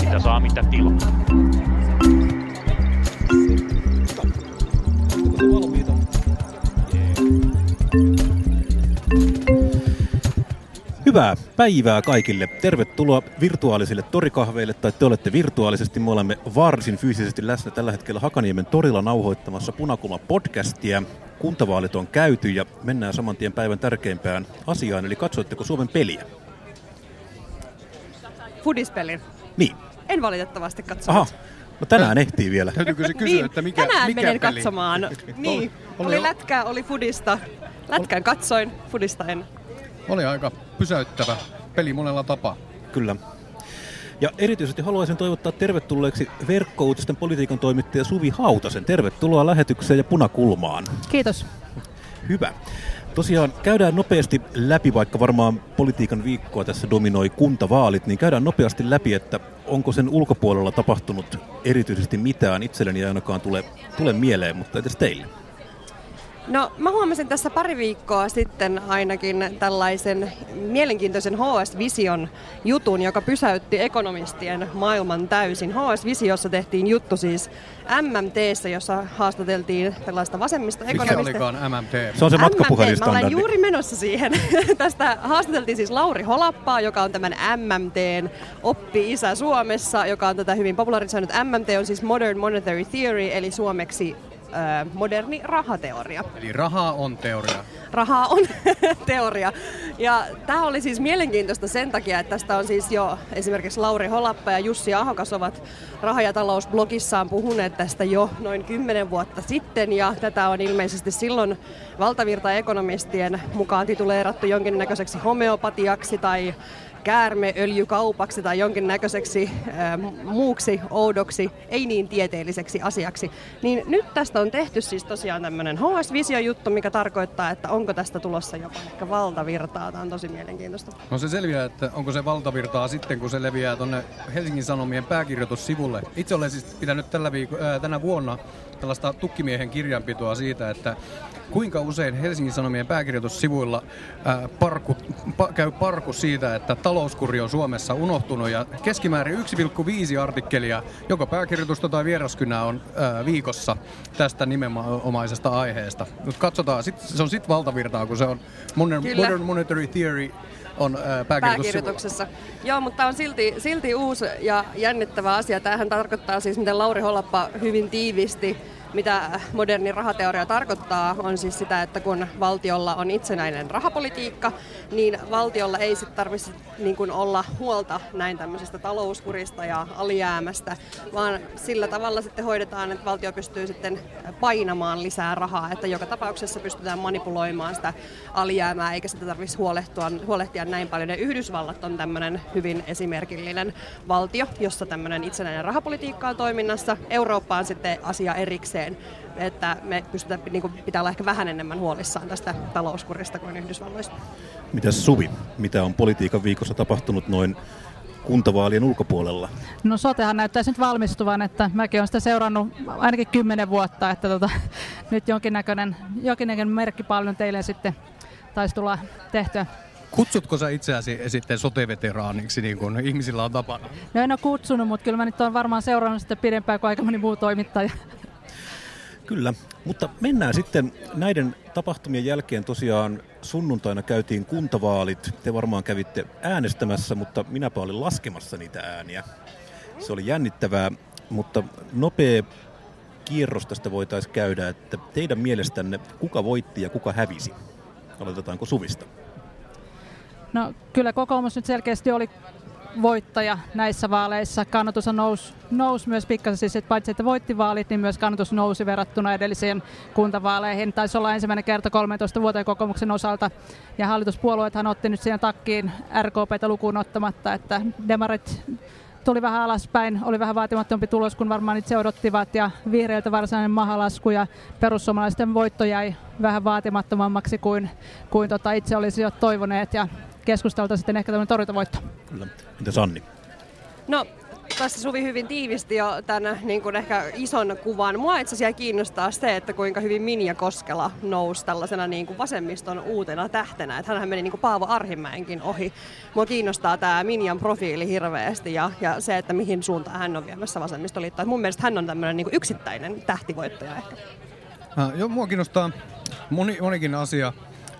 Mitä saa, mitä tilaa. Hyvää päivää kaikille. Tervetuloa virtuaalisille torikahveille, tai te olette virtuaalisesti. Me olemme varsin fyysisesti läsnä tällä hetkellä Hakaniemen torilla nauhoittamassa Punakulma podcastia. Kuntavaalit on käyty ja mennään saman tien päivän tärkeimpään asiaan, eli katsoitteko Suomen peliä? Fudispelin. Niin. En valitettavasti katsonut. Aha, no tänään ehtii vielä. Täytyykö se kysyä, niin, että mikä, tänään mikä menen peli? katsomaan. niin, Oli- oli oli- lätkää, oli fudista. Lätkän katsoin, fudista en. Oli aika pysäyttävä peli monella tapaa. Kyllä. Ja erityisesti haluaisin toivottaa tervetulleeksi verkkouutisten politiikan toimittaja Suvi Hautasen. Tervetuloa lähetykseen ja punakulmaan. Kiitos. Hyvä. Tosiaan käydään nopeasti läpi, vaikka varmaan politiikan viikkoa tässä dominoi kuntavaalit, niin käydään nopeasti läpi, että onko sen ulkopuolella tapahtunut erityisesti mitään. Itselleni ei ainakaan tule, tule mieleen, mutta edes teille. No, mä huomasin tässä pari viikkoa sitten ainakin tällaisen mielenkiintoisen HS Vision jutun, joka pysäytti ekonomistien maailman täysin. HS Visiossa tehtiin juttu siis MMTssä, jossa haastateltiin tällaista vasemmista Mikä ekonomista. olikaan MMT? Se on se MMT, Mä olen juuri menossa siihen. Tästä haastateltiin siis Lauri Holappaa, joka on tämän MMTn oppi-isä Suomessa, joka on tätä hyvin popularisoinut. MMT on siis Modern Monetary Theory, eli suomeksi ö, moderni rahateoria. Eli raha on teoria. Rahaa on teoria. Ja tämä oli siis mielenkiintoista sen takia, että tästä on siis jo esimerkiksi Lauri Holappa ja Jussi Ahokas ovat raha- ja talousblogissaan puhuneet tästä jo noin 10 vuotta sitten. Ja tätä on ilmeisesti silloin valtavirta-ekonomistien mukaan tituleerattu jonkinnäköiseksi homeopatiaksi tai käärmeöljykaupaksi tai jonkinnäköiseksi äh, muuksi oudoksi, ei niin tieteelliseksi asiaksi. Niin nyt tästä on tehty siis tosiaan tämmöinen HS-visio-juttu, mikä tarkoittaa, että onko tästä tulossa jopa ehkä valtavirtaa. Tämä on tosi mielenkiintoista. No se selviää, että onko se valtavirtaa sitten, kun se leviää tuonne Helsingin Sanomien pääkirjoitussivulle. Itse olen siis pitänyt tällä viiko- ää, tänä vuonna tällaista tukkimiehen kirjanpitoa siitä, että kuinka usein Helsingin Sanomien pääkirjoitussivuilla ää, parku, pa, käy parku siitä, että talouskuri on Suomessa unohtunut ja keskimäärin 1,5 artikkelia joko pääkirjoitusta tai vieraskynää on ää, viikossa tästä nimenomaisesta aiheesta. Nyt katsotaan, sit, se on sitten valtavirtaa, kun se on modern, Kyllä. modern monetary theory on ää, pääkirjoituksessa. Joo, mutta on silti, silti uusi ja jännittävä asia. Tämähän tarkoittaa siis, miten Lauri Hollappa hyvin tiivisti mitä moderni rahateoria tarkoittaa, on siis sitä, että kun valtiolla on itsenäinen rahapolitiikka, niin valtiolla ei sitten tarvitse niin olla huolta näin tämmöisestä talouskurista ja alijäämästä, vaan sillä tavalla sitten hoidetaan, että valtio pystyy sitten painamaan lisää rahaa, että joka tapauksessa pystytään manipuloimaan sitä alijäämää, eikä sitä tarvitsisi huolehtua, huolehtia näin paljon. Ja Yhdysvallat on tämmöinen hyvin esimerkillinen valtio, jossa tämmöinen itsenäinen rahapolitiikka on toiminnassa. Eurooppa on sitten asia erikseen, että me pystytään, niin kuin, pitää olla ehkä vähän enemmän huolissaan tästä talouskurista kuin Yhdysvalloissa. Mitäs Suvi, mitä on politiikan viikossa tapahtunut noin kuntavaalien ulkopuolella? No sotehan näyttäisi nyt valmistuvan, että mäkin olen sitä seurannut ainakin kymmenen vuotta, että tota, nyt jonkinnäköinen, jonkinnäköinen merkkipalvelu teille sitten taisi tulla tehtyä. Kutsutko sä itseäsi sitten sote-veteraaniksi, niin kuin ihmisillä on tapana? No en ole kutsunut, mutta kyllä mä nyt olen varmaan seurannut sitä pidempään kuin aika moni muu toimittaja. Kyllä, mutta mennään sitten näiden tapahtumien jälkeen tosiaan sunnuntaina käytiin kuntavaalit. Te varmaan kävitte äänestämässä, mutta minäpä olin laskemassa niitä ääniä. Se oli jännittävää, mutta nopea kierros tästä voitaisiin käydä, että teidän mielestänne kuka voitti ja kuka hävisi? Aloitetaanko Suvista? No kyllä kokoomus nyt selkeästi oli voittaja näissä vaaleissa. Kannatus nousi, nousi myös pikkasen, siis että paitsi että voitti vaalit, niin myös kannatus nousi verrattuna edellisiin kuntavaaleihin. Taisi olla ensimmäinen kerta 13 vuoteen kokoomuksen osalta. Ja hallituspuolueethan otti nyt siihen takkiin RKPtä lukuun ottamatta, että demarit tuli vähän alaspäin, oli vähän vaatimattompi tulos kuin varmaan itse odottivat ja vihreiltä varsinainen mahalasku ja perussuomalaisten voitto jäi vähän vaatimattomammaksi kuin, kuin tota itse olisi jo toivoneet ja keskustelta sitten ehkä tämmöinen torjuntavoitto. Kyllä. Entä Sanni? No, tuossa Suvi hyvin tiivisti jo tämän niin kuin ehkä ison kuvan. Mua itse asiassa kiinnostaa se, että kuinka hyvin Minja Koskela nousi tällaisena niin kuin vasemmiston uutena tähtenä. Että hänhän meni niin kuin Paavo Arhimäenkin ohi. Mua kiinnostaa tämä Minjan profiili hirveästi ja, ja se, että mihin suuntaan hän on viemässä vasemmistoliittoa. Mun mielestä hän on tämmöinen niin kuin yksittäinen tähtivoittaja ehkä. Äh, joo, mua kiinnostaa moni, monikin asia.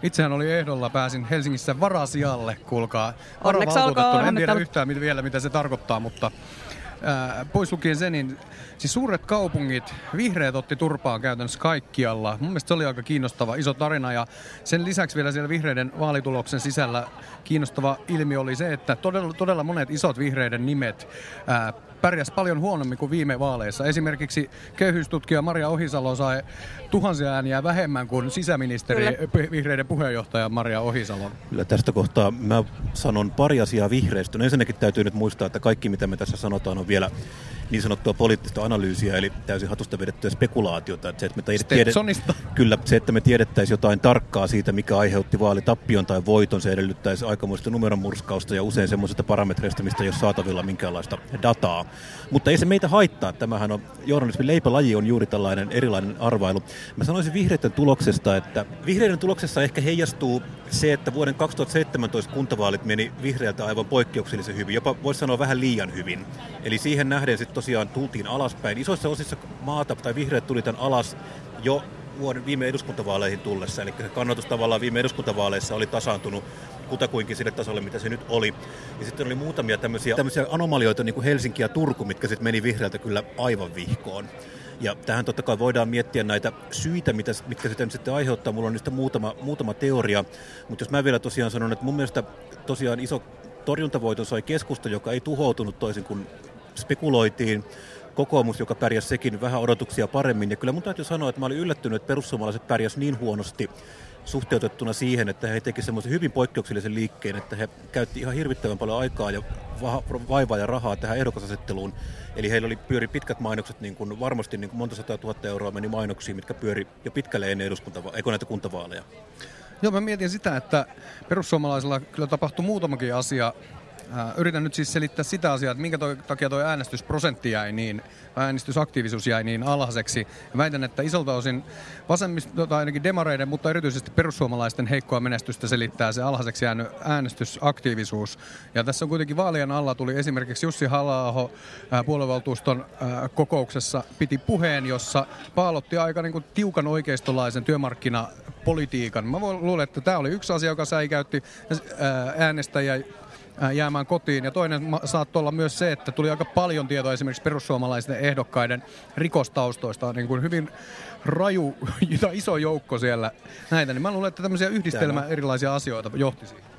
Itsehän oli ehdolla, pääsin Helsingissä varasijalle, kuulkaa. Varavaltuutettuna. En tiedä yhtään mit, vielä, mitä se tarkoittaa, mutta ää, pois lukien sen, niin siis suuret kaupungit, vihreät otti turpaan käytännössä kaikkialla. Mun mielestä se oli aika kiinnostava, iso tarina ja sen lisäksi vielä siellä vihreiden vaalituloksen sisällä kiinnostava ilmiö oli se, että todella, todella monet isot vihreiden nimet ää, pärjäs paljon huonommin kuin viime vaaleissa. Esimerkiksi köyhyystutkija Maria Ohisalo sai tuhansia ääniä vähemmän kuin sisäministeri Kyllä. vihreiden puheenjohtaja Maria Ohisalo. Kyllä tästä kohtaa mä sanon pari asiaa vihreistä. No ensinnäkin täytyy nyt muistaa, että kaikki mitä me tässä sanotaan on vielä niin sanottua poliittista analyysiä, eli täysin hatusta vedettyä spekulaatiota. Että se, että me tiedet, kyllä, se, että me tiedettäisiin jotain tarkkaa siitä, mikä aiheutti vaalitappion tai voiton, se edellyttäisi aikamoista numeronmurskausta ja usein semmoisista parametreista, mistä ei ole saatavilla minkäänlaista dataa. Mutta ei se meitä haittaa. Tämähän on, journalismin leipälaji on juuri tällainen erilainen arvailu. Mä sanoisin vihreiden tuloksesta, että vihreiden tuloksessa ehkä heijastuu se, että vuoden 2017 kuntavaalit meni vihreältä aivan poikkeuksellisen hyvin, jopa voisi sanoa vähän liian hyvin. Eli siihen nähden sitten tosiaan tultiin alaspäin. Isoissa osissa maata tai vihreät tuli tämän alas jo vuoden viime eduskuntavaaleihin tullessa. Eli kannatus tavallaan viime eduskuntavaaleissa oli tasaantunut kutakuinkin sille tasolle, mitä se nyt oli. Ja sitten oli muutamia tämmöisiä, tämmöisiä anomalioita, niin kuin Helsinki ja Turku, mitkä sitten meni vihreältä kyllä aivan vihkoon. Ja tähän totta kai voidaan miettiä näitä syitä, mitä, mitkä sitten, sitten aiheuttaa. Mulla on niistä muutama, muutama teoria, mutta jos mä vielä tosiaan sanon, että mun mielestä tosiaan iso torjuntavoiton sai keskusta, joka ei tuhoutunut toisin kuin spekuloitiin. Kokoomus, joka pärjäsi sekin vähän odotuksia paremmin. Ja kyllä mun täytyy sanoa, että mä olin yllättynyt, että perussuomalaiset pärjäs niin huonosti suhteutettuna siihen, että he teki semmoisen hyvin poikkeuksellisen liikkeen, että he käytti ihan hirvittävän paljon aikaa ja vaivaa ja rahaa tähän ehdokasasetteluun. Eli heillä oli pyöri pitkät mainokset, niin kuin varmasti niin kuin monta sata tuhatta euroa meni mainoksiin, mitkä pyöri jo pitkälle ennen eduskuntava- eikö näitä kuntavaaleja. Joo, mä mietin sitä, että perussuomalaisilla kyllä tapahtui muutamakin asia yritän nyt siis selittää sitä asiaa, että minkä toi, takia tuo äänestysprosentti jäi niin, äänestysaktiivisuus jäi niin alhaiseksi. Väitän, että isolta osin vasemmista, tai ainakin demareiden, mutta erityisesti perussuomalaisten heikkoa menestystä selittää se alhaiseksi jäänyt äänestysaktiivisuus. Ja tässä on kuitenkin vaalien alla tuli esimerkiksi Jussi halla äh, puoluevaltuuston äh, kokouksessa piti puheen, jossa paalotti aika niin kuin tiukan oikeistolaisen työmarkkinapolitiikan. Mä luulen, että tämä oli yksi asia, joka säikäytti äänestäjiä jäämään kotiin. Ja toinen saattoi olla myös se, että tuli aika paljon tietoa esimerkiksi perussuomalaisten ehdokkaiden rikostaustoista. Niin kuin hyvin raju iso joukko siellä näitä. Niin mä luulen, että tämmöisiä yhdistelmä erilaisia asioita johti siihen.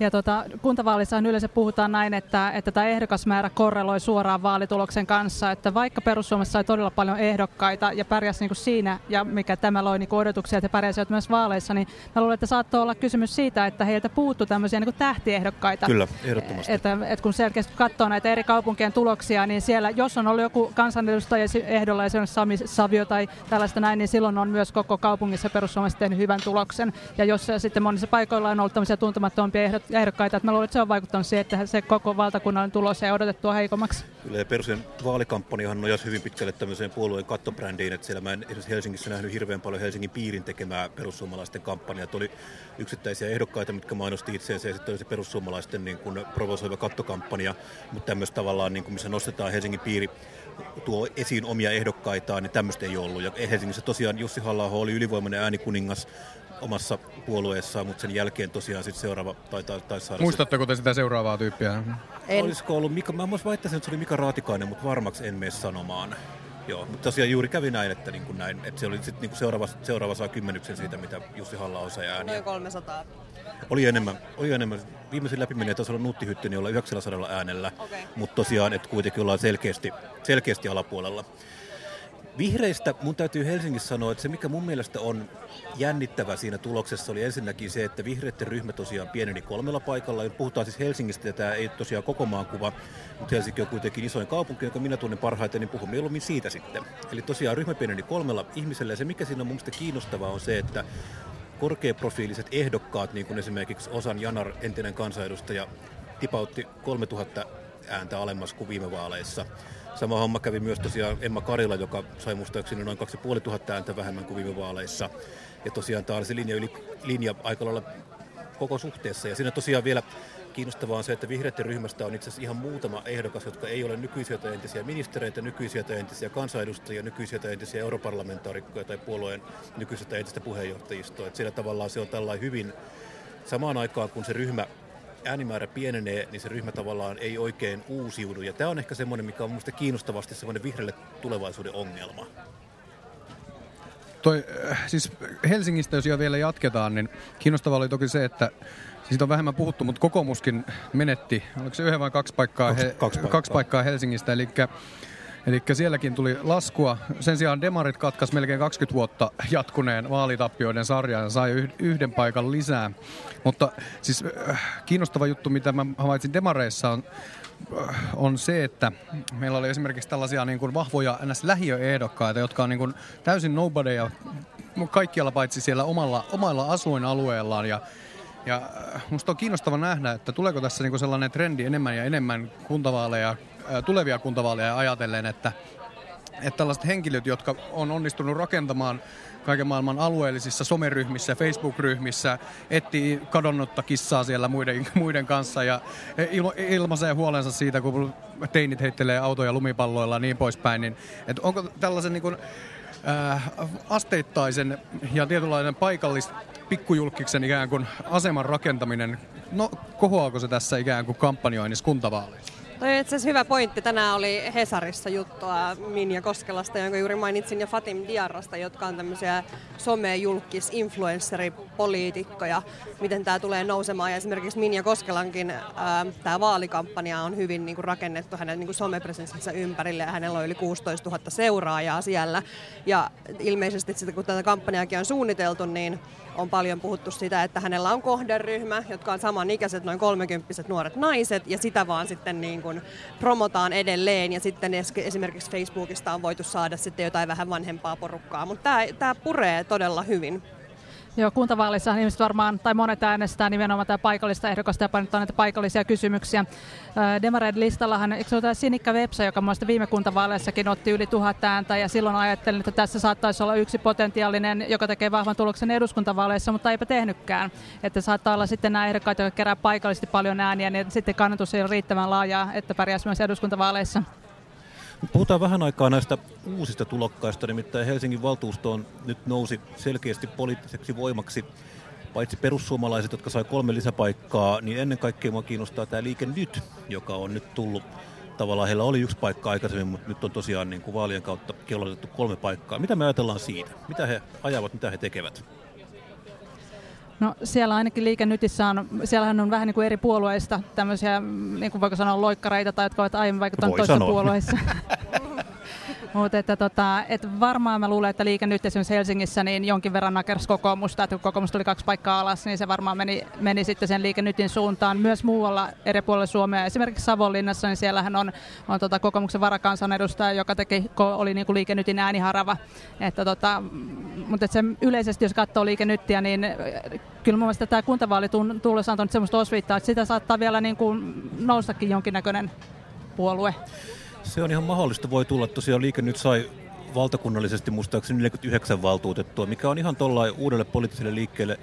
Ja tota, kuntavaalissa yleensä puhutaan näin, että, että tämä ehdokasmäärä korreloi suoraan vaalituloksen kanssa, että vaikka perussuomessa sai todella paljon ehdokkaita ja pärjäsi niin kuin siinä, ja mikä tämä loi niin odotuksia, että he pärjäsivät myös vaaleissa, niin mä luulen, että saattoi olla kysymys siitä, että heiltä puuttuu tämmöisiä niin kuin tähtiehdokkaita. Kyllä, ehdottomasti. Että, että kun selkeästi katsoo näitä eri kaupunkien tuloksia, niin siellä, jos on ollut joku kansanedustaja ehdolla, esimerkiksi Sami Savio tai tällaista näin, niin silloin on myös koko kaupungissa perussuomalaiset tehnyt hyvän tuloksen. Ja jos sitten monissa paikoilla on ollut tämmöisiä tuntemattomampia ehdot, ehdokkaita. Että mä luulen, että se on vaikuttanut siihen, että se koko valtakunnan tulos ei odotettua heikommaksi. Kyllä ja Perusen vaalikampanjahan nojasi hyvin pitkälle tämmöiseen puolueen kattobrändiin, että siellä mä en esimerkiksi Helsingissä nähnyt hirveän paljon Helsingin piirin tekemää perussuomalaisten kampanjaa. Oli yksittäisiä ehdokkaita, mitkä mainosti itseensä ja sitten oli se perussuomalaisten niin kuin provosoiva kattokampanja, mutta tämmöistä tavallaan, niin kuin missä nostetaan Helsingin piiri tuo esiin omia ehdokkaitaan, niin tämmöistä ei ollut. Ja Helsingissä tosiaan Jussi halla oli ylivoimainen äänikuningas, omassa puolueessaan, mutta sen jälkeen tosiaan sitten seuraava taitaa, taisi saada... Muistatteko te sitä seuraavaa tyyppiä? En. Olisiko ollut Mika, mä väittäisin, että se oli Mika Raatikainen, mutta varmaksi en mene sanomaan. Joo, mutta tosiaan juuri kävi näin, että, niin kuin näin, että se oli sitten niin seuraava, seuraava saa kymmenyksen siitä, mitä Jussi halla sai ääniä. Noin 300. Oli enemmän, oli enemmän. Viimeisin läpimenijä taisi olla Nutti Hyttynen, jolla 900 äänellä, okay. mutta tosiaan, että kuitenkin ollaan selkeästi, selkeästi alapuolella. Vihreistä mun täytyy Helsingissä sanoa, että se mikä mun mielestä on jännittävä siinä tuloksessa oli ensinnäkin se, että vihreiden ryhmä tosiaan pieneni kolmella paikalla. Puhutaan siis Helsingistä ja tämä ei tosiaan koko maan kuva, mutta Helsinki on kuitenkin isoin kaupunki, jonka minä tunnen parhaiten, niin puhun mieluummin siitä sitten. Eli tosiaan ryhmä pieneni kolmella ihmisellä ja se mikä siinä on mun kiinnostavaa on se, että korkeaprofiiliset ehdokkaat, niin kuin esimerkiksi Osan Janar, entinen kansanedustaja, tipautti 3000 ääntä alemmas kuin viime vaaleissa. Sama homma kävi myös tosiaan Emma Karila, joka sai muistaakseni noin 2500 ääntä vähemmän kuin viime vaaleissa. Ja tosiaan tämä oli se linja, yli, linja aika lailla koko suhteessa. Ja siinä tosiaan vielä kiinnostavaa on se, että vihreiden ryhmästä on itse asiassa ihan muutama ehdokas, jotka ei ole nykyisiä tai entisiä ministereitä, nykyisiä tai entisiä kansanedustajia, nykyisiä tai entisiä europarlamentaarikkoja tai puolueen nykyistä tai entistä puheenjohtajistoa. Että siellä tavallaan se on tällainen hyvin samaan aikaan, kun se ryhmä äänimäärä pienenee, niin se ryhmä tavallaan ei oikein uusiudu. Ja tämä on ehkä semmoinen, mikä on minusta kiinnostavasti semmoinen vihreälle tulevaisuuden ongelma. Toi, äh, siis Helsingistä, jos jo vielä jatketaan, niin kiinnostavaa oli toki se, että siitä on vähemmän puhuttu, mutta kokoomuskin menetti, oliko se yhden vai kaksi paikkaa, kaksi, he, kaksi paikkaa. kaksi paikkaa Helsingistä, eli Eli sielläkin tuli laskua. Sen sijaan Demarit katkas melkein 20 vuotta jatkuneen vaalitappioiden sarjan ja sai yhden paikan lisää. Mutta siis äh, kiinnostava juttu, mitä mä havaitsin Demareissa on, äh, on se, että meillä oli esimerkiksi tällaisia niin kuin vahvoja ns. lähiöehdokkaita, jotka on niin kuin täysin nobodyja kaikkialla paitsi siellä omalla, omalla asuinalueellaan. Ja ja äh, musta on kiinnostava nähdä, että tuleeko tässä niinku sellainen trendi enemmän ja enemmän kuntavaaleja tulevia kuntavaaleja ajatellen, että, että tällaiset henkilöt, jotka on onnistunut rakentamaan kaiken maailman alueellisissa someryhmissä, Facebook-ryhmissä, etsii kadonnutta kissaa siellä muiden, muiden kanssa ja ilma, ilmaisee huolensa siitä, kun teinit heittelee autoja lumipalloilla ja niin poispäin. Niin, että onko tällaisen niin kuin, äh, asteittaisen ja tietynlainen paikallis pikkujulkiksen ikään kuin aseman rakentaminen, no kohoaako se tässä ikään kuin kampanjoinnissa kuntavaaleissa? Toi itse hyvä pointti. Tänään oli Hesarissa juttua Minja Koskelasta, jonka juuri mainitsin, ja Fatim Diarrasta, jotka on tämmöisiä some-julkis, influenceripoliitikkoja, miten tämä tulee nousemaan. Ja esimerkiksi Minja Koskelankin tämä vaalikampanja on hyvin niin kuin, rakennettu hänen niin kuin somepresenssinsä ympärille, ja hänellä on yli 16 000 seuraajaa siellä. Ja ilmeisesti sitten kun tätä kampanjaakin on suunniteltu, niin on paljon puhuttu sitä, että hänellä on kohderyhmä, jotka on samanikäiset, noin 30 nuoret naiset, ja sitä vaan sitten niin kuin promotaan edelleen, ja sitten esimerkiksi Facebookista on voitu saada sitten jotain vähän vanhempaa porukkaa, mutta tämä puree todella hyvin. Joo, kuntavaaleissa ihmiset varmaan, tai monet äänestää nimenomaan tämä paikallista ehdokasta ja painottaa näitä paikallisia kysymyksiä. Demareiden listallahan, eikö se ole tämä Sinikka Vepsa, joka muista viime kuntavaaleissakin otti yli tuhat ääntä, ja silloin ajattelin, että tässä saattaisi olla yksi potentiaalinen, joka tekee vahvan tuloksen eduskuntavaaleissa, mutta eipä tehnytkään. Että saattaa olla sitten nämä ehdokkaat, jotka kerää paikallisesti paljon ääniä, niin sitten kannatus ei ole riittävän laajaa, että pärjäisi myös eduskuntavaaleissa. Puhutaan vähän aikaa näistä uusista tulokkaista, nimittäin Helsingin valtuustoon nyt nousi selkeästi poliittiseksi voimaksi paitsi perussuomalaiset, jotka sai kolme lisäpaikkaa, niin ennen kaikkea minua kiinnostaa tämä Liike Nyt, joka on nyt tullut tavallaan heillä oli yksi paikka aikaisemmin, mutta nyt on tosiaan niin kuin vaalien kautta kellotettu kolme paikkaa. Mitä me ajatellaan siitä? Mitä he ajavat, mitä he tekevät? No siellä ainakin Liike Nytissä on, siellähän on vähän niin kuin eri puolueista tämmöisiä, niin kuin voiko sanoa, loikkareita tai jotka ovat aiemmin vaikuttaneet toisissa puolueissa. Mutta että tota, et varmaan mä luulen, että liike nyt esimerkiksi Helsingissä niin jonkin verran nakers kokoomusta, että kun kokoomus tuli kaksi paikkaa alas, niin se varmaan meni, meni sitten sen liike nytin suuntaan. Myös muualla eri puolilla Suomea, esimerkiksi Savonlinnassa, niin siellähän on, on tota kokoomuksen varakansanedustaja, joka teki, oli niin kuin liike nytin ääniharava. Että tota, mutta se yleisesti, jos katsoo liike nyttiä, niin kyllä mun mielestä tämä kuntavaali tullessa on antanut sellaista osviittaa, että sitä saattaa vielä niin kuin noustakin jonkinnäköinen puolue. Se on ihan mahdollista. Voi tulla tosiaan liike nyt sai valtakunnallisesti muistaakseni 49 valtuutettua, mikä on ihan tuollain uudelle poliittiselle liikkeelle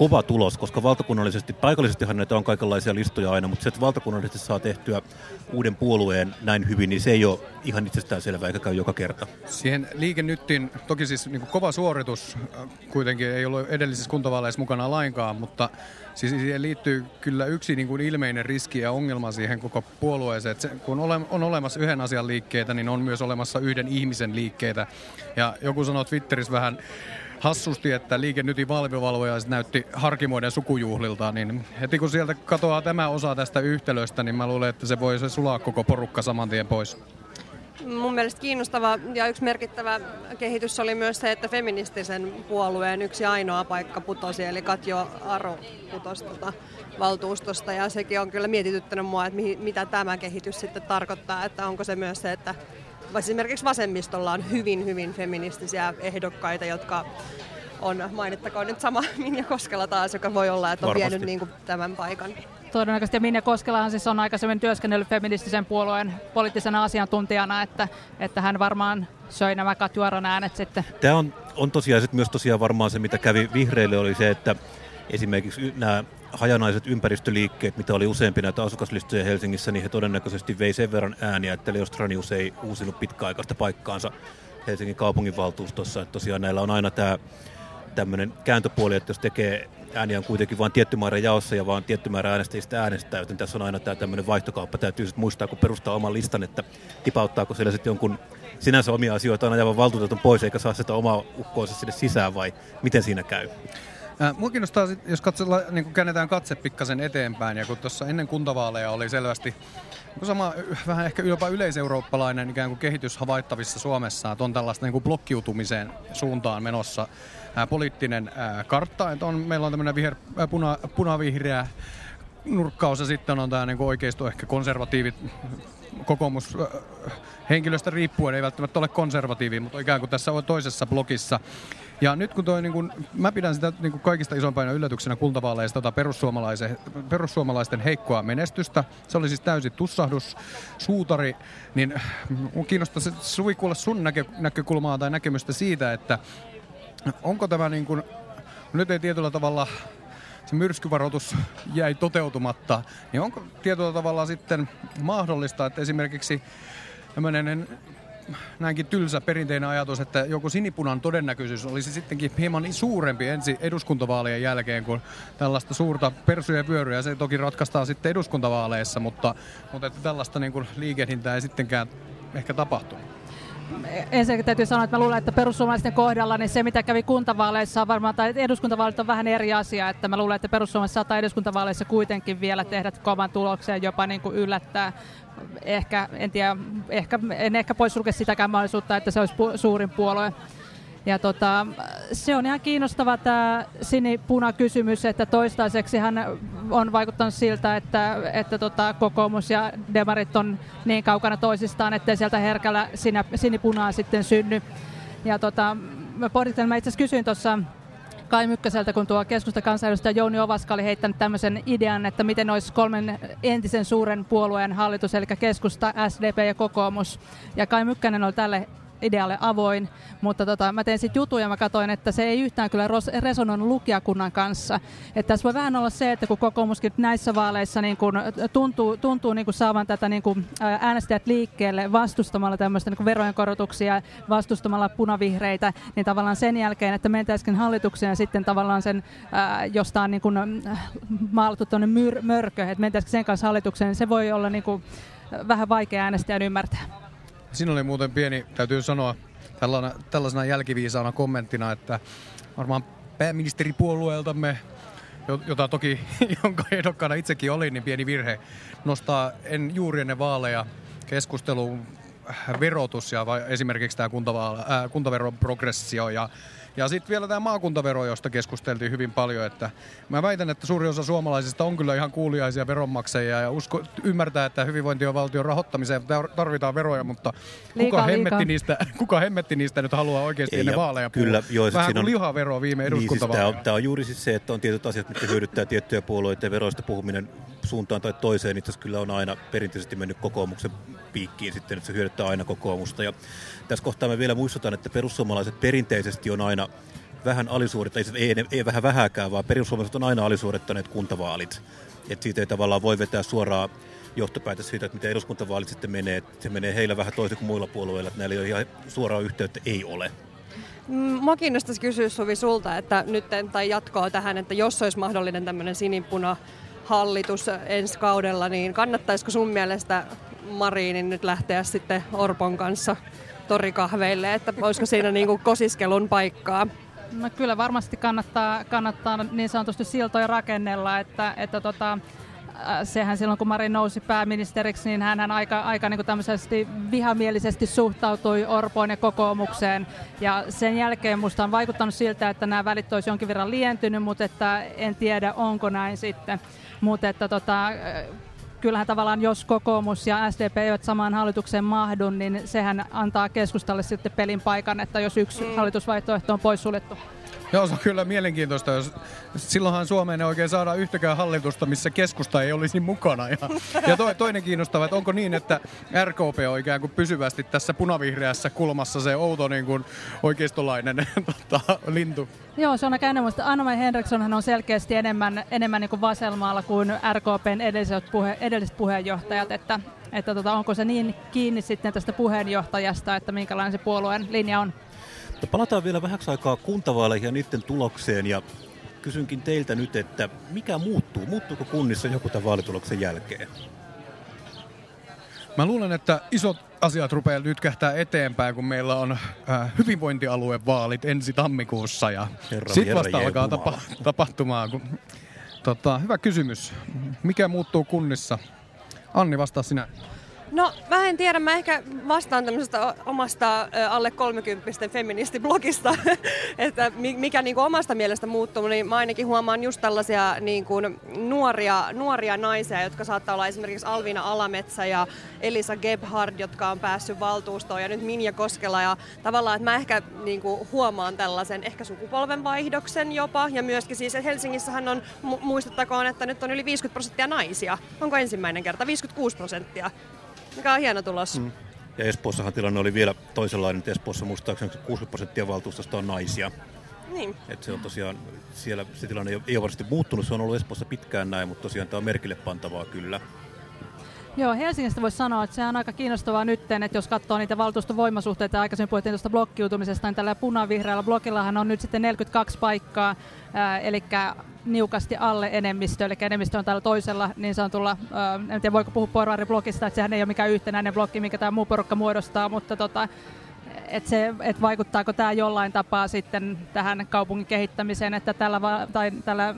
kova tulos, koska valtakunnallisesti, paikallisestihan näitä on kaikenlaisia listoja aina, mutta se, että valtakunnallisesti saa tehtyä uuden puolueen näin hyvin, niin se ei ole ihan itsestään selvää eikä käy joka kerta. Siihen liike nyttiin, toki siis niin kova suoritus äh, kuitenkin ei ollut edellisissä kuntavaaleissa mukana lainkaan, mutta siis siihen liittyy kyllä yksi niin kuin ilmeinen riski ja ongelma siihen koko puolueeseen. Että se, kun on olemassa yhden asian liikkeitä, niin on myös olemassa yhden ihmisen liikkeitä. Ja joku sanoi Twitterissä vähän hassusti, että Liike Nytin valvivalvoja näytti harkimoiden sukujuhlilta, niin heti kun sieltä katoaa tämä osa tästä yhtälöstä, niin mä luulen, että se voi se sulaa koko porukka saman tien pois. Mun mielestä kiinnostava ja yksi merkittävä kehitys oli myös se, että feministisen puolueen yksi ainoa paikka putosi, eli Katjo Aro putosi tuota valtuustosta, ja sekin on kyllä mietityttänyt mua, että mitä tämä kehitys sitten tarkoittaa, että onko se myös se, että esimerkiksi vasemmistolla on hyvin, hyvin feministisiä ehdokkaita, jotka on, mainittakoon nyt sama Minja Koskela taas, joka voi olla, että on Varmasti. vienyt niin kuin tämän paikan. todennäköisesti. Ja Minja Koskelahan siis on aikaisemmin työskennellyt feministisen puolueen poliittisena asiantuntijana, että, että hän varmaan söi nämä Katjuaran äänet sitten. Tämä on, on tosiaan myös tosiaan varmaan se, mitä kävi vihreille, oli se, että esimerkiksi nämä hajanaiset ympäristöliikkeet, mitä oli useampi näitä asukaslistoja Helsingissä, niin he todennäköisesti vei sen verran ääniä, että Leostranius ei uusinut pitkäaikaista paikkaansa Helsingin kaupunginvaltuustossa. Että tosiaan näillä on aina tämä tämmöinen kääntöpuoli, että jos tekee ääniä on kuitenkin vain tietty määrä jaossa ja vain tietty määrä äänestäjistä äänestää, joten tässä on aina tämä tämmöinen vaihtokauppa. Täytyy sitten muistaa, kun perustaa oman listan, että tipauttaako siellä sitten jonkun sinänsä omia asioita aina ajavan valtuutetun pois, eikä saa sitä omaa ukkoonsa sinne sisään, vai miten siinä käy? Mua kiinnostaa, jos katsotaan, niin kun käännetään katse pikkasen eteenpäin, ja kun tuossa ennen kuntavaaleja oli selvästi sama vähän ehkä jopa yleiseurooppalainen ikään kuin kehitys havaittavissa Suomessa, että on tällaista niin kuin blokkiutumisen suuntaan menossa ää, poliittinen ää, kartta. Että on, meillä on tämmöinen viher, ää, puna, punavihreä nurkkaus ja sitten on tämä niin oikeisto ehkä konservatiivit kokoomus henkilöstä riippuen ei välttämättä ole konservatiivi, mutta ikään kuin tässä on toisessa blokissa. Ja nyt kun toi, niin kun, mä pidän sitä niin kun kaikista isompana yllätyksenä kultavaaleista tota perussuomalaisten heikkoa menestystä. Se oli siis täysin tussahdus, suutari, niin mun kiinnostaa Suvi kuulla sun näkö, näkökulmaa tai näkemystä siitä, että onko tämä niin kun, nyt ei tietyllä tavalla se myrskyvaroitus jäi toteutumatta, niin onko tietyllä tavalla sitten mahdollista, että esimerkiksi tämmöinen näinkin tylsä perinteinen ajatus, että joku sinipunan todennäköisyys olisi sittenkin hieman suurempi ensi eduskuntavaalien jälkeen kuin tällaista suurta persuja pyöryä. Se toki ratkaistaan sitten eduskuntavaaleissa, mutta, mutta että tällaista niin kuin liikehdintää ei sittenkään ehkä tapahtunut ensinnäkin täytyy sanoa, että mä luulen, että perussuomalaisten kohdalla niin se, mitä kävi kuntavaaleissa on varmaan, tai eduskuntavaalit on vähän eri asia, että mä luulen, että perussuomalaiset saattaa eduskuntavaaleissa kuitenkin vielä tehdä kovan tuloksen jopa niin kuin yllättää ehkä, en tiedä, ehkä, en ehkä poissulke sitäkään mahdollisuutta, että se olisi pu- suurin puolue. Ja tota, se on ihan kiinnostava tämä sinipuna-kysymys, että toistaiseksi hän on vaikuttanut siltä, että, että tota, kokoomus ja demarit on niin kaukana toisistaan, ettei sieltä herkällä sinä, sinipunaa sitten synny. Ja tota, mä pohdittelen, mä itse asiassa kysyin tuossa Kai Mykkäseltä, kun tuo keskusta kansanedustaja Jouni Ovaska oli heittänyt tämmöisen idean, että miten olisi kolmen entisen suuren puolueen hallitus, eli keskusta, SDP ja kokoomus. Ja Kai Mykkänen oli tälle idealle avoin, mutta tota, mä tein sitten jutuja ja mä katsoin, että se ei yhtään kyllä resonoinut lukijakunnan kanssa. Että tässä voi vähän olla se, että kun kokoomuskin näissä vaaleissa niin kun tuntuu, tuntuu niin kun saavan tätä niin kun äänestäjät liikkeelle vastustamalla tämmöistä niin verojen korotuksia, vastustamalla punavihreitä, niin tavallaan sen jälkeen, että mentäisikin hallitukseen ja sitten tavallaan sen, ää, josta on niin kun, maalattu tuonne myr- mörkö, että mentäisikin sen kanssa hallitukseen, niin se voi olla niin kun, vähän vaikea äänestäjän ymmärtää. Siinä oli muuten pieni, täytyy sanoa tällaisena, tällaisena jälkiviisaana kommenttina, että varmaan pääministeripuolueeltamme, jota toki jonka ehdokkaana itsekin oli, niin pieni virhe nostaa en juuri ennen vaaleja keskusteluun verotus ja esimerkiksi tämä kuntaveron progressio ja ja sitten vielä tämä maakuntavero, josta keskusteltiin hyvin paljon, että mä väitän, että suuri osa suomalaisista on kyllä ihan kuuliaisia veronmaksajia ja usko, ymmärtää, että hyvinvointivaltion rahoittamiseen tarvitaan veroja, mutta liika, kuka, hemmetti niistä, kuka hemmetti niistä nyt haluaa oikeasti Ei, ennen vaaleja Kyllä, joo, Vähän kuin on, lihavero viime eduskuntavaaleja. Niin, siis tämä, on, on juuri siis se, että on tietyt asiat, mitkä hyödyttää tiettyjä puolueita ja veroista puhuminen suuntaan tai toiseen itse asiassa kyllä on aina perinteisesti mennyt kokoomuksen piikkiin sitten, että se hyödyttää aina kokoomusta. Ja tässä kohtaa me vielä muistutan, että perussuomalaiset perinteisesti on aina vähän alisuorittaneet, ei, ei, ei vähän vähäkään, vaan perussuomalaiset on aina alisuorittaneet kuntavaalit. Että siitä ei tavallaan voi vetää suoraan johtopäätös siitä, että miten eduskuntavaalit sitten menee. Se menee heillä vähän toisin kuin muilla puolueilla, että näillä ei ole ihan suoraa yhteyttä, ei ole. Mm, mua kiinnostaisi kysyä Suvi sulta, että nyt tai jatkoa tähän, että jos olisi mahdollinen tämmöinen sinipuna hallitus ensi kaudella, niin kannattaisiko sun mielestä Mariinin nyt lähteä sitten Orpon kanssa torikahveille, että olisiko siinä niin kuin kosiskelun paikkaa? No kyllä varmasti kannattaa, kannattaa niin sanotusti siltoja rakennella, että, että tota, sehän silloin kun Marin nousi pääministeriksi, niin hän aika, aika niin kuin vihamielisesti suhtautui Orpoon ja kokoomukseen. Ja sen jälkeen musta on vaikuttanut siltä, että nämä välit olisi jonkin verran lientynyt, mutta että en tiedä onko näin sitten. Mutta että tota, kyllähän tavallaan jos kokoomus ja SDP eivät samaan hallitukseen mahdu, niin sehän antaa keskustalle sitten pelin paikan, että jos yksi mm. hallitusvaihtoehto on poissuljettu. Joo, se on kyllä mielenkiintoista. Jos, silloinhan Suomeen ei oikein saada yhtäkään hallitusta, missä keskusta ei olisi mukana. Ja, ja to, toinen kiinnostava, että onko niin, että RKP on ikään kuin pysyvästi tässä punavihreässä kulmassa se outo niin kuin oikeistolainen tota, lintu? Joo, se on aika enemmän. Anna-Mai Henrikssonhan on selkeästi enemmän, enemmän niin kuin vasemmaalla kuin RKPn edelliset, puhe, edelliset puheenjohtajat, että, että tota, onko se niin kiinni sitten tästä puheenjohtajasta, että minkälainen se puolueen linja on? No palataan vielä vähäksi aikaa kuntavaaleihin ja niiden tulokseen ja kysynkin teiltä nyt, että mikä muuttuu? Muuttuuko kunnissa joku tämän vaalituloksen jälkeen? Mä luulen, että isot asiat rupeaa nyt kähtää eteenpäin, kun meillä on äh, hyvinvointialuevaalit ensi tammikuussa ja sitten vasta alkaa tapa, tapahtumaan. Kun, tota, hyvä kysymys. Mikä muuttuu kunnissa? Anni, vastaa sinä. No mä en tiedä, mä ehkä vastaan tämmöisestä omasta alle 30 feministiblogista, että mikä niin kuin omasta mielestä muuttuu, niin mä ainakin huomaan just tällaisia niin kuin nuoria, nuoria naisia, jotka saattaa olla esimerkiksi Alvina Alametsä ja Elisa Gebhard, jotka on päässyt valtuustoon ja nyt Minja Koskela. Ja tavallaan, että mä ehkä niin kuin huomaan tällaisen ehkä sukupolvenvaihdoksen jopa. Ja myöskin siis, että Helsingissähän on, muistuttakoon, että nyt on yli 50 prosenttia naisia. Onko ensimmäinen kerta? 56 prosenttia mikä on hieno tulos. Mm. Ja Espoossahan tilanne oli vielä toisenlainen. Espoossa muistaakseni 60 prosenttia valtuustosta on naisia. Niin. Et se on tosiaan, siellä se tilanne ei ole varmasti muuttunut, se on ollut Espoossa pitkään näin, mutta tosiaan tämä on merkille pantavaa kyllä. Joo, Helsingistä voisi sanoa, että se on aika kiinnostavaa nyt, että jos katsoo niitä valtuuston voimasuhteita, aikaisemmin puhuttiin tuosta blokkiutumisesta, niin tällä punavihreällä blokillahan on nyt sitten 42 paikkaa, eli niukasti alle enemmistö, eli enemmistö on täällä toisella niin sanotulla, äh, en tiedä voiko puhua porvariblogista, että sehän ei ole mikään yhtenäinen blokki, mikä tämä muu porukka muodostaa, mutta tota, et se, et vaikuttaako tämä jollain tapaa sitten tähän kaupungin kehittämiseen, että tällä, va- tai tällä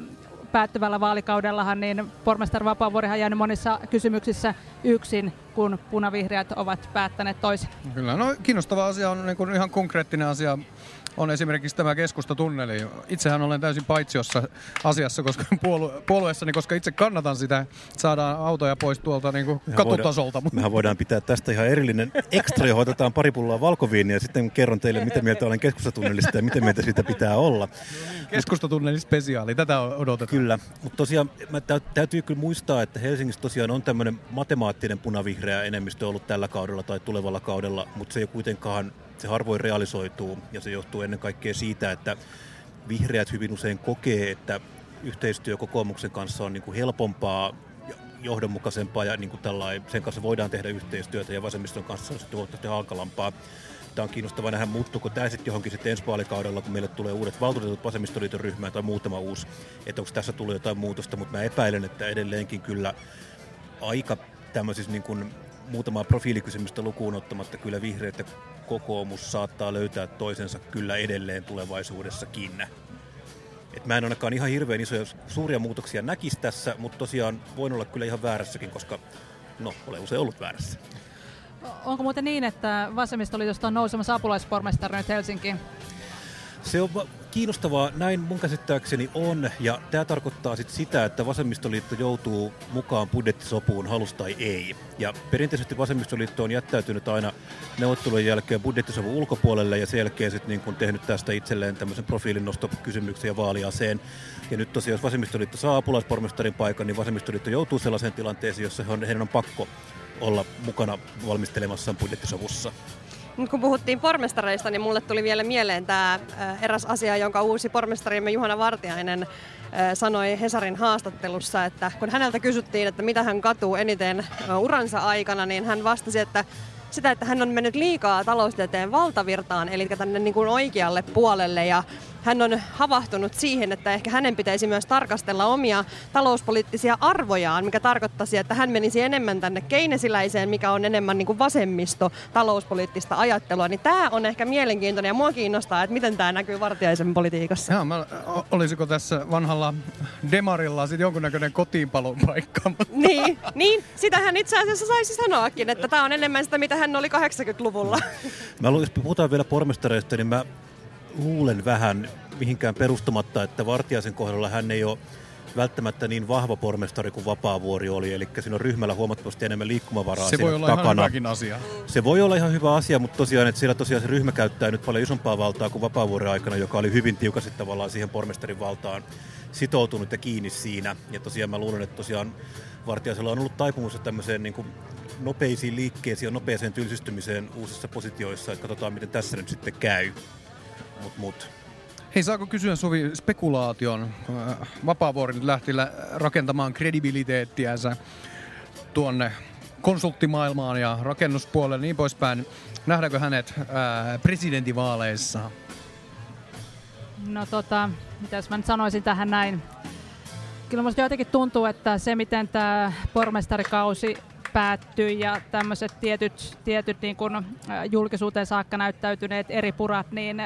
päättyvällä vaalikaudellahan niin pormestari Vapaavuorihan jäänyt monissa kysymyksissä yksin, kun punavihreät ovat päättäneet toisin. Kyllä, no kiinnostava asia on niin kuin ihan konkreettinen asia on esimerkiksi tämä keskustatunneli. Itsehän olen täysin paitsiossa asiassa koska puolue- puolueessani, koska itse kannatan sitä, että saadaan autoja pois tuolta niin kuin katutasolta. Voidaan, mehän voidaan pitää tästä ihan erillinen ekstra, johon otetaan pari pulloa valkoviiniä ja sitten kerron teille, mitä mieltä olen keskustatunnelista ja miten mieltä siitä pitää olla. Keskustatunneli spesiaali, tätä odotetaan. Kyllä, mutta tosiaan mä täytyy kyllä muistaa, että Helsingissä tosiaan on tämmöinen matemaattinen punavihreä enemmistö ollut tällä kaudella tai tulevalla kaudella, mutta se ei kuitenkaan se harvoin realisoituu ja se johtuu ennen kaikkea siitä, että vihreät hyvin usein kokee, että yhteistyö kokoomuksen kanssa on niin kuin helpompaa johdonmukaisempaa ja niin kuin sen kanssa voidaan tehdä yhteistyötä ja vasemmiston kanssa on sitten huomattavasti hankalampaa. Tämä on kiinnostavaa nähdä, muuttuuko tämä sitten johonkin sitten ensi vaalikaudella, kun meille tulee uudet valtuutetut vasemmistoliiton ryhmään tai muutama uusi, että onko tässä tullut jotain muutosta, mutta mä epäilen, että edelleenkin kyllä aika tämmöisissä niin kuin muutamaa profiilikysymystä lukuun ottamatta kyllä vihreät ja kokoomus saattaa löytää toisensa kyllä edelleen tulevaisuudessakin. Et mä en ainakaan ihan hirveän isoja suuria muutoksia näkisi tässä, mutta tosiaan voin olla kyllä ihan väärässäkin, koska no, olen usein ollut väärässä. Onko muuten niin, että vasemmistoliitosta on nousemassa apulaispormestari nyt Helsinkiin? Se on kiinnostavaa, näin mun käsittääkseni on, ja tämä tarkoittaa sit sitä, että vasemmistoliitto joutuu mukaan budjettisopuun, halus tai ei. Ja perinteisesti vasemmistoliitto on jättäytynyt aina neuvottelujen jälkeen budjettisovun ulkopuolelle, ja sen jälkeen sit niin kun tehnyt tästä itselleen tämmöisen profiilinnostokysymyksen ja vaaliaseen. Ja nyt tosiaan, jos vasemmistoliitto saa apulaispormestarin paikan, niin vasemmistoliitto joutuu sellaiseen tilanteeseen, jossa heidän on pakko olla mukana valmistelemassa budjettisovussa. Nyt kun puhuttiin pormestareista, niin mulle tuli vielä mieleen tämä äh, eräs asia, jonka uusi pormestarimme Juhana Vartiainen äh, sanoi Hesarin haastattelussa, että kun häneltä kysyttiin, että mitä hän katuu eniten äh, uransa aikana, niin hän vastasi, että sitä, että hän on mennyt liikaa taloustieteen valtavirtaan, eli tänne niin kuin oikealle puolelle ja hän on havahtunut siihen, että ehkä hänen pitäisi myös tarkastella omia talouspoliittisia arvojaan, mikä tarkoittaisi, että hän menisi enemmän tänne keinesiläiseen, mikä on enemmän niin kuin vasemmisto talouspoliittista ajattelua. Niin tämä on ehkä mielenkiintoinen ja mua kiinnostaa, että miten tämä näkyy vartiaisen politiikassa. Joo, mä, olisiko tässä vanhalla Demarilla sitten jonkunnäköinen kotiinpalon paikka? niin, niin, sitä hän itse asiassa saisi sanoakin, että tämä on enemmän sitä, mitä hän oli 80-luvulla. mä luulen, jos puhutaan vielä pormestareista, niin mä luulen vähän mihinkään perustumatta, että Vartiaisen kohdalla hän ei ole välttämättä niin vahva pormestari kuin Vapaavuori oli, eli siinä on ryhmällä huomattavasti enemmän liikkumavaraa Se voi olla takana. ihan hyväkin asia. Se voi olla ihan hyvä asia, mutta tosiaan, että siellä tosiaan se ryhmä käyttää nyt paljon isompaa valtaa kuin Vapaavuoren aikana, joka oli hyvin tiukasti tavallaan siihen pormestarin valtaan sitoutunut ja kiinni siinä. Ja tosiaan mä luulen, että tosiaan Vartiaisella on ollut taipumus tämmöiseen niin kuin nopeisiin liikkeisiin ja nopeeseen tylsistymiseen uusissa positioissa, että katsotaan miten tässä nyt sitten käy. Mut, mut. Hei, saako kysyä Suvi spekulaation? Äh, Vapaavuori nyt lähti rakentamaan kredibiliteettiänsä tuonne konsulttimaailmaan ja rakennuspuolelle niin poispäin. Nähdäänkö hänet ää, äh, presidentinvaaleissa? No tota, mitäs mä nyt sanoisin tähän näin. Kyllä musta jotenkin tuntuu, että se miten tämä pormestarikausi päättyi ja tämmöiset tietyt, tietyt niin kun, julkisuuteen saakka näyttäytyneet eri purat, niin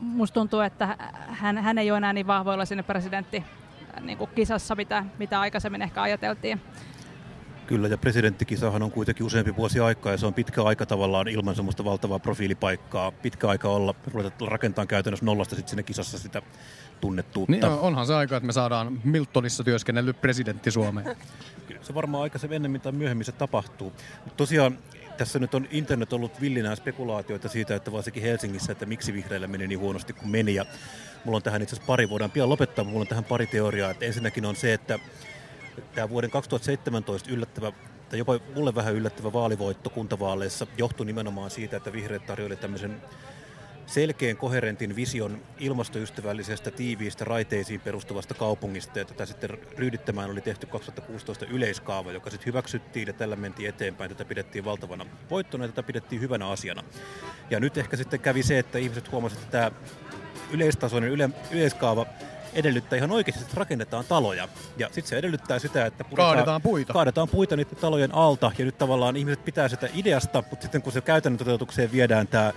musta tuntuu, että hän, hän ei ole enää niin vahvoilla sinne presidentti niin kuin kisassa, mitä, mitä aikaisemmin ehkä ajateltiin. Kyllä, ja presidenttikisahan on kuitenkin useampi vuosi aikaa, ja se on pitkä aika tavallaan ilman semmoista valtavaa profiilipaikkaa. Pitkä aika olla, ruveta rakentaa käytännössä nollasta sitten sinne kisassa sitä tunnettuutta. Niin onhan se aika, että me saadaan Miltonissa työskennellyt presidentti Suomeen. Se varmaan aika se ennemmin tai myöhemmin se tapahtuu. Mutta tosiaan tässä nyt on internet ollut villinä spekulaatioita siitä, että varsinkin Helsingissä, että miksi vihreillä meni niin huonosti kuin meni. Ja mulla on tähän itse asiassa pari, voidaan pian lopettaa, mulla on tähän pari teoriaa. Että ensinnäkin on se, että tämä vuoden 2017 yllättävä tai jopa mulle vähän yllättävä vaalivoitto kuntavaaleissa johtui nimenomaan siitä, että vihreät tarjoili tämmöisen selkeän koherentin vision ilmastoystävällisestä, tiiviistä, raiteisiin perustuvasta kaupungista. Ja tätä sitten ryydittämään oli tehty 2016 yleiskaava, joka sitten hyväksyttiin ja tällä mentiin eteenpäin. Tätä pidettiin valtavana voittona ja tätä pidettiin hyvänä asiana. Ja nyt ehkä sitten kävi se, että ihmiset huomasivat, että tämä yleistasoinen yle, yleiskaava edellyttää ihan oikeasti, että rakennetaan taloja. Ja sitten se edellyttää sitä, että puretaan, kaadetaan puita. Kaadetaan puita niiden talojen alta. Ja nyt tavallaan ihmiset pitää sitä ideasta, mutta sitten kun se käytännön toteutukseen viedään tämä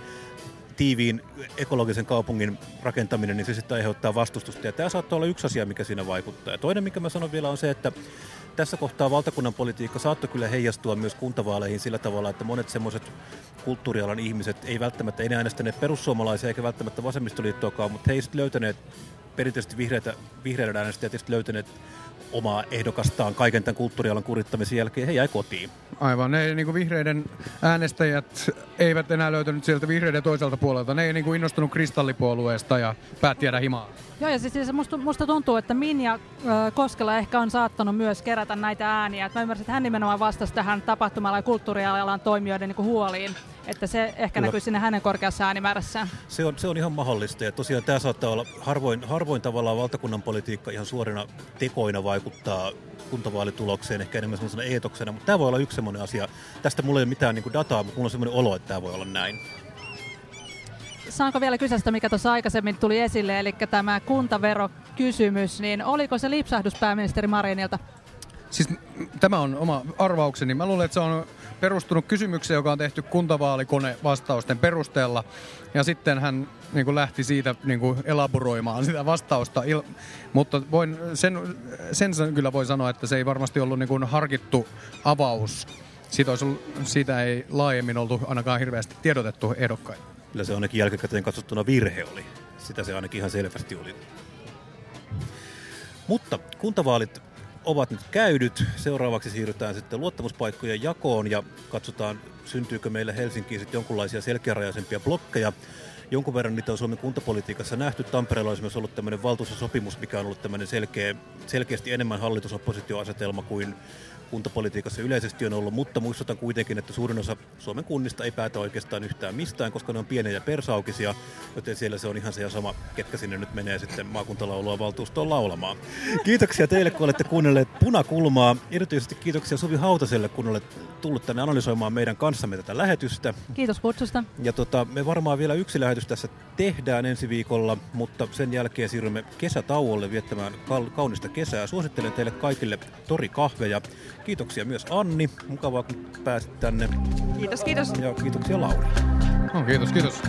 tiiviin ekologisen kaupungin rakentaminen, niin se sitten aiheuttaa vastustusta. Ja tämä saattaa olla yksi asia, mikä siinä vaikuttaa. Ja toinen, mikä mä sanon vielä, on se, että tässä kohtaa valtakunnan politiikka saattoi kyllä heijastua myös kuntavaaleihin sillä tavalla, että monet semmoiset kulttuurialan ihmiset ei välttämättä enää äänestäneet perussuomalaisia eikä välttämättä vasemmistoliittoakaan, mutta he eivät löytäneet perinteisesti vihreitä, vihreiden äänestäjät eivät löytäneet omaa ehdokastaan kaiken tämän kulttuurialan kurittamisen jälkeen, he jäi kotiin. Aivan, ne niin kuin vihreiden äänestäjät eivät enää löytänyt sieltä vihreiden toiselta puolelta. Ne ei niin kuin innostunut kristallipuolueesta ja päätti jäädä himaan. Joo, ja siis, siis musta, musta tuntuu, että Minja äh, Koskela ehkä on saattanut myös kerätä näitä ääniä. Et mä ymmärsin, että hän nimenomaan vastasi tähän tapahtumalla ja kulttuurialan toimijoiden niin huoliin. Että se ehkä Kyllä. näkyy sinne hänen korkeassa äänimäärässään. Se on, se on ihan mahdollista. Ja tosiaan tämä saattaa olla harvoin, harvoin tavallaan valtakunnan politiikka ihan suorina tekoina vaikuttaa kuntavaalitulokseen, ehkä enemmän sellaisena eetoksena. Mutta tämä voi olla yksi sellainen asia. Tästä mulla ei ole mitään niin kuin dataa, mutta mulla on sellainen olo, että tämä voi olla näin. Saanko vielä kysästä, mikä tuossa aikaisemmin tuli esille, eli tämä kuntaverokysymys, niin oliko se lipsahdus pääministeri Marinilta? Siis tämä on oma arvaukseni. Mä luulen, että se on perustunut kysymykseen, joka on tehty kuntavaalikone vastausten perusteella. Ja sitten hän niin kuin lähti siitä niin kuin elaboroimaan sitä vastausta. Il- mutta voin, sen, sen kyllä voi sanoa, että se ei varmasti ollut niin kuin harkittu avaus. Siitä, olisi, siitä ei laajemmin oltu ainakaan hirveästi tiedotettu ehdokkaille. Kyllä se ainakin jälkikäteen katsottuna virhe oli. Sitä se ainakin ihan selvästi oli. Mutta kuntavaalit ovat nyt käydyt. Seuraavaksi siirrytään sitten luottamuspaikkojen jakoon ja katsotaan, syntyykö meille Helsinkiin sitten jonkunlaisia selkeärajaisempia blokkeja. Jonkun verran niitä on Suomen kuntapolitiikassa nähty. Tampereella on myös ollut tämmöinen valtuustosopimus, mikä on ollut tämmöinen selkeä, selkeästi enemmän hallitusoppositioasetelma kuin kuntapolitiikassa yleisesti on ollut, mutta muistutan kuitenkin, että suurin osa Suomen kunnista ei päätä oikeastaan yhtään mistään, koska ne on pieniä ja persaukisia, joten siellä se on ihan se ja sama, ketkä sinne nyt menee sitten maakuntalaulua valtuustoon laulamaan. Kiitoksia teille, kun olette kuunnelleet Punakulmaa. Erityisesti kiitoksia Suvi Hautaselle, kun olet tullut tänne analysoimaan meidän kanssamme tätä lähetystä. Kiitos kutsusta. Ja tota, me varmaan vielä yksi lähetys tässä tehdään ensi viikolla, mutta sen jälkeen siirrymme kesätauolle viettämään kaunista kesää. Suosittelen teille kaikille torikahveja. Kiitoksia myös Anni. Mukavaa, kun pääsit tänne. Kiitos, kiitos. Ja kiitoksia Lauri. No, kiitos, kiitos.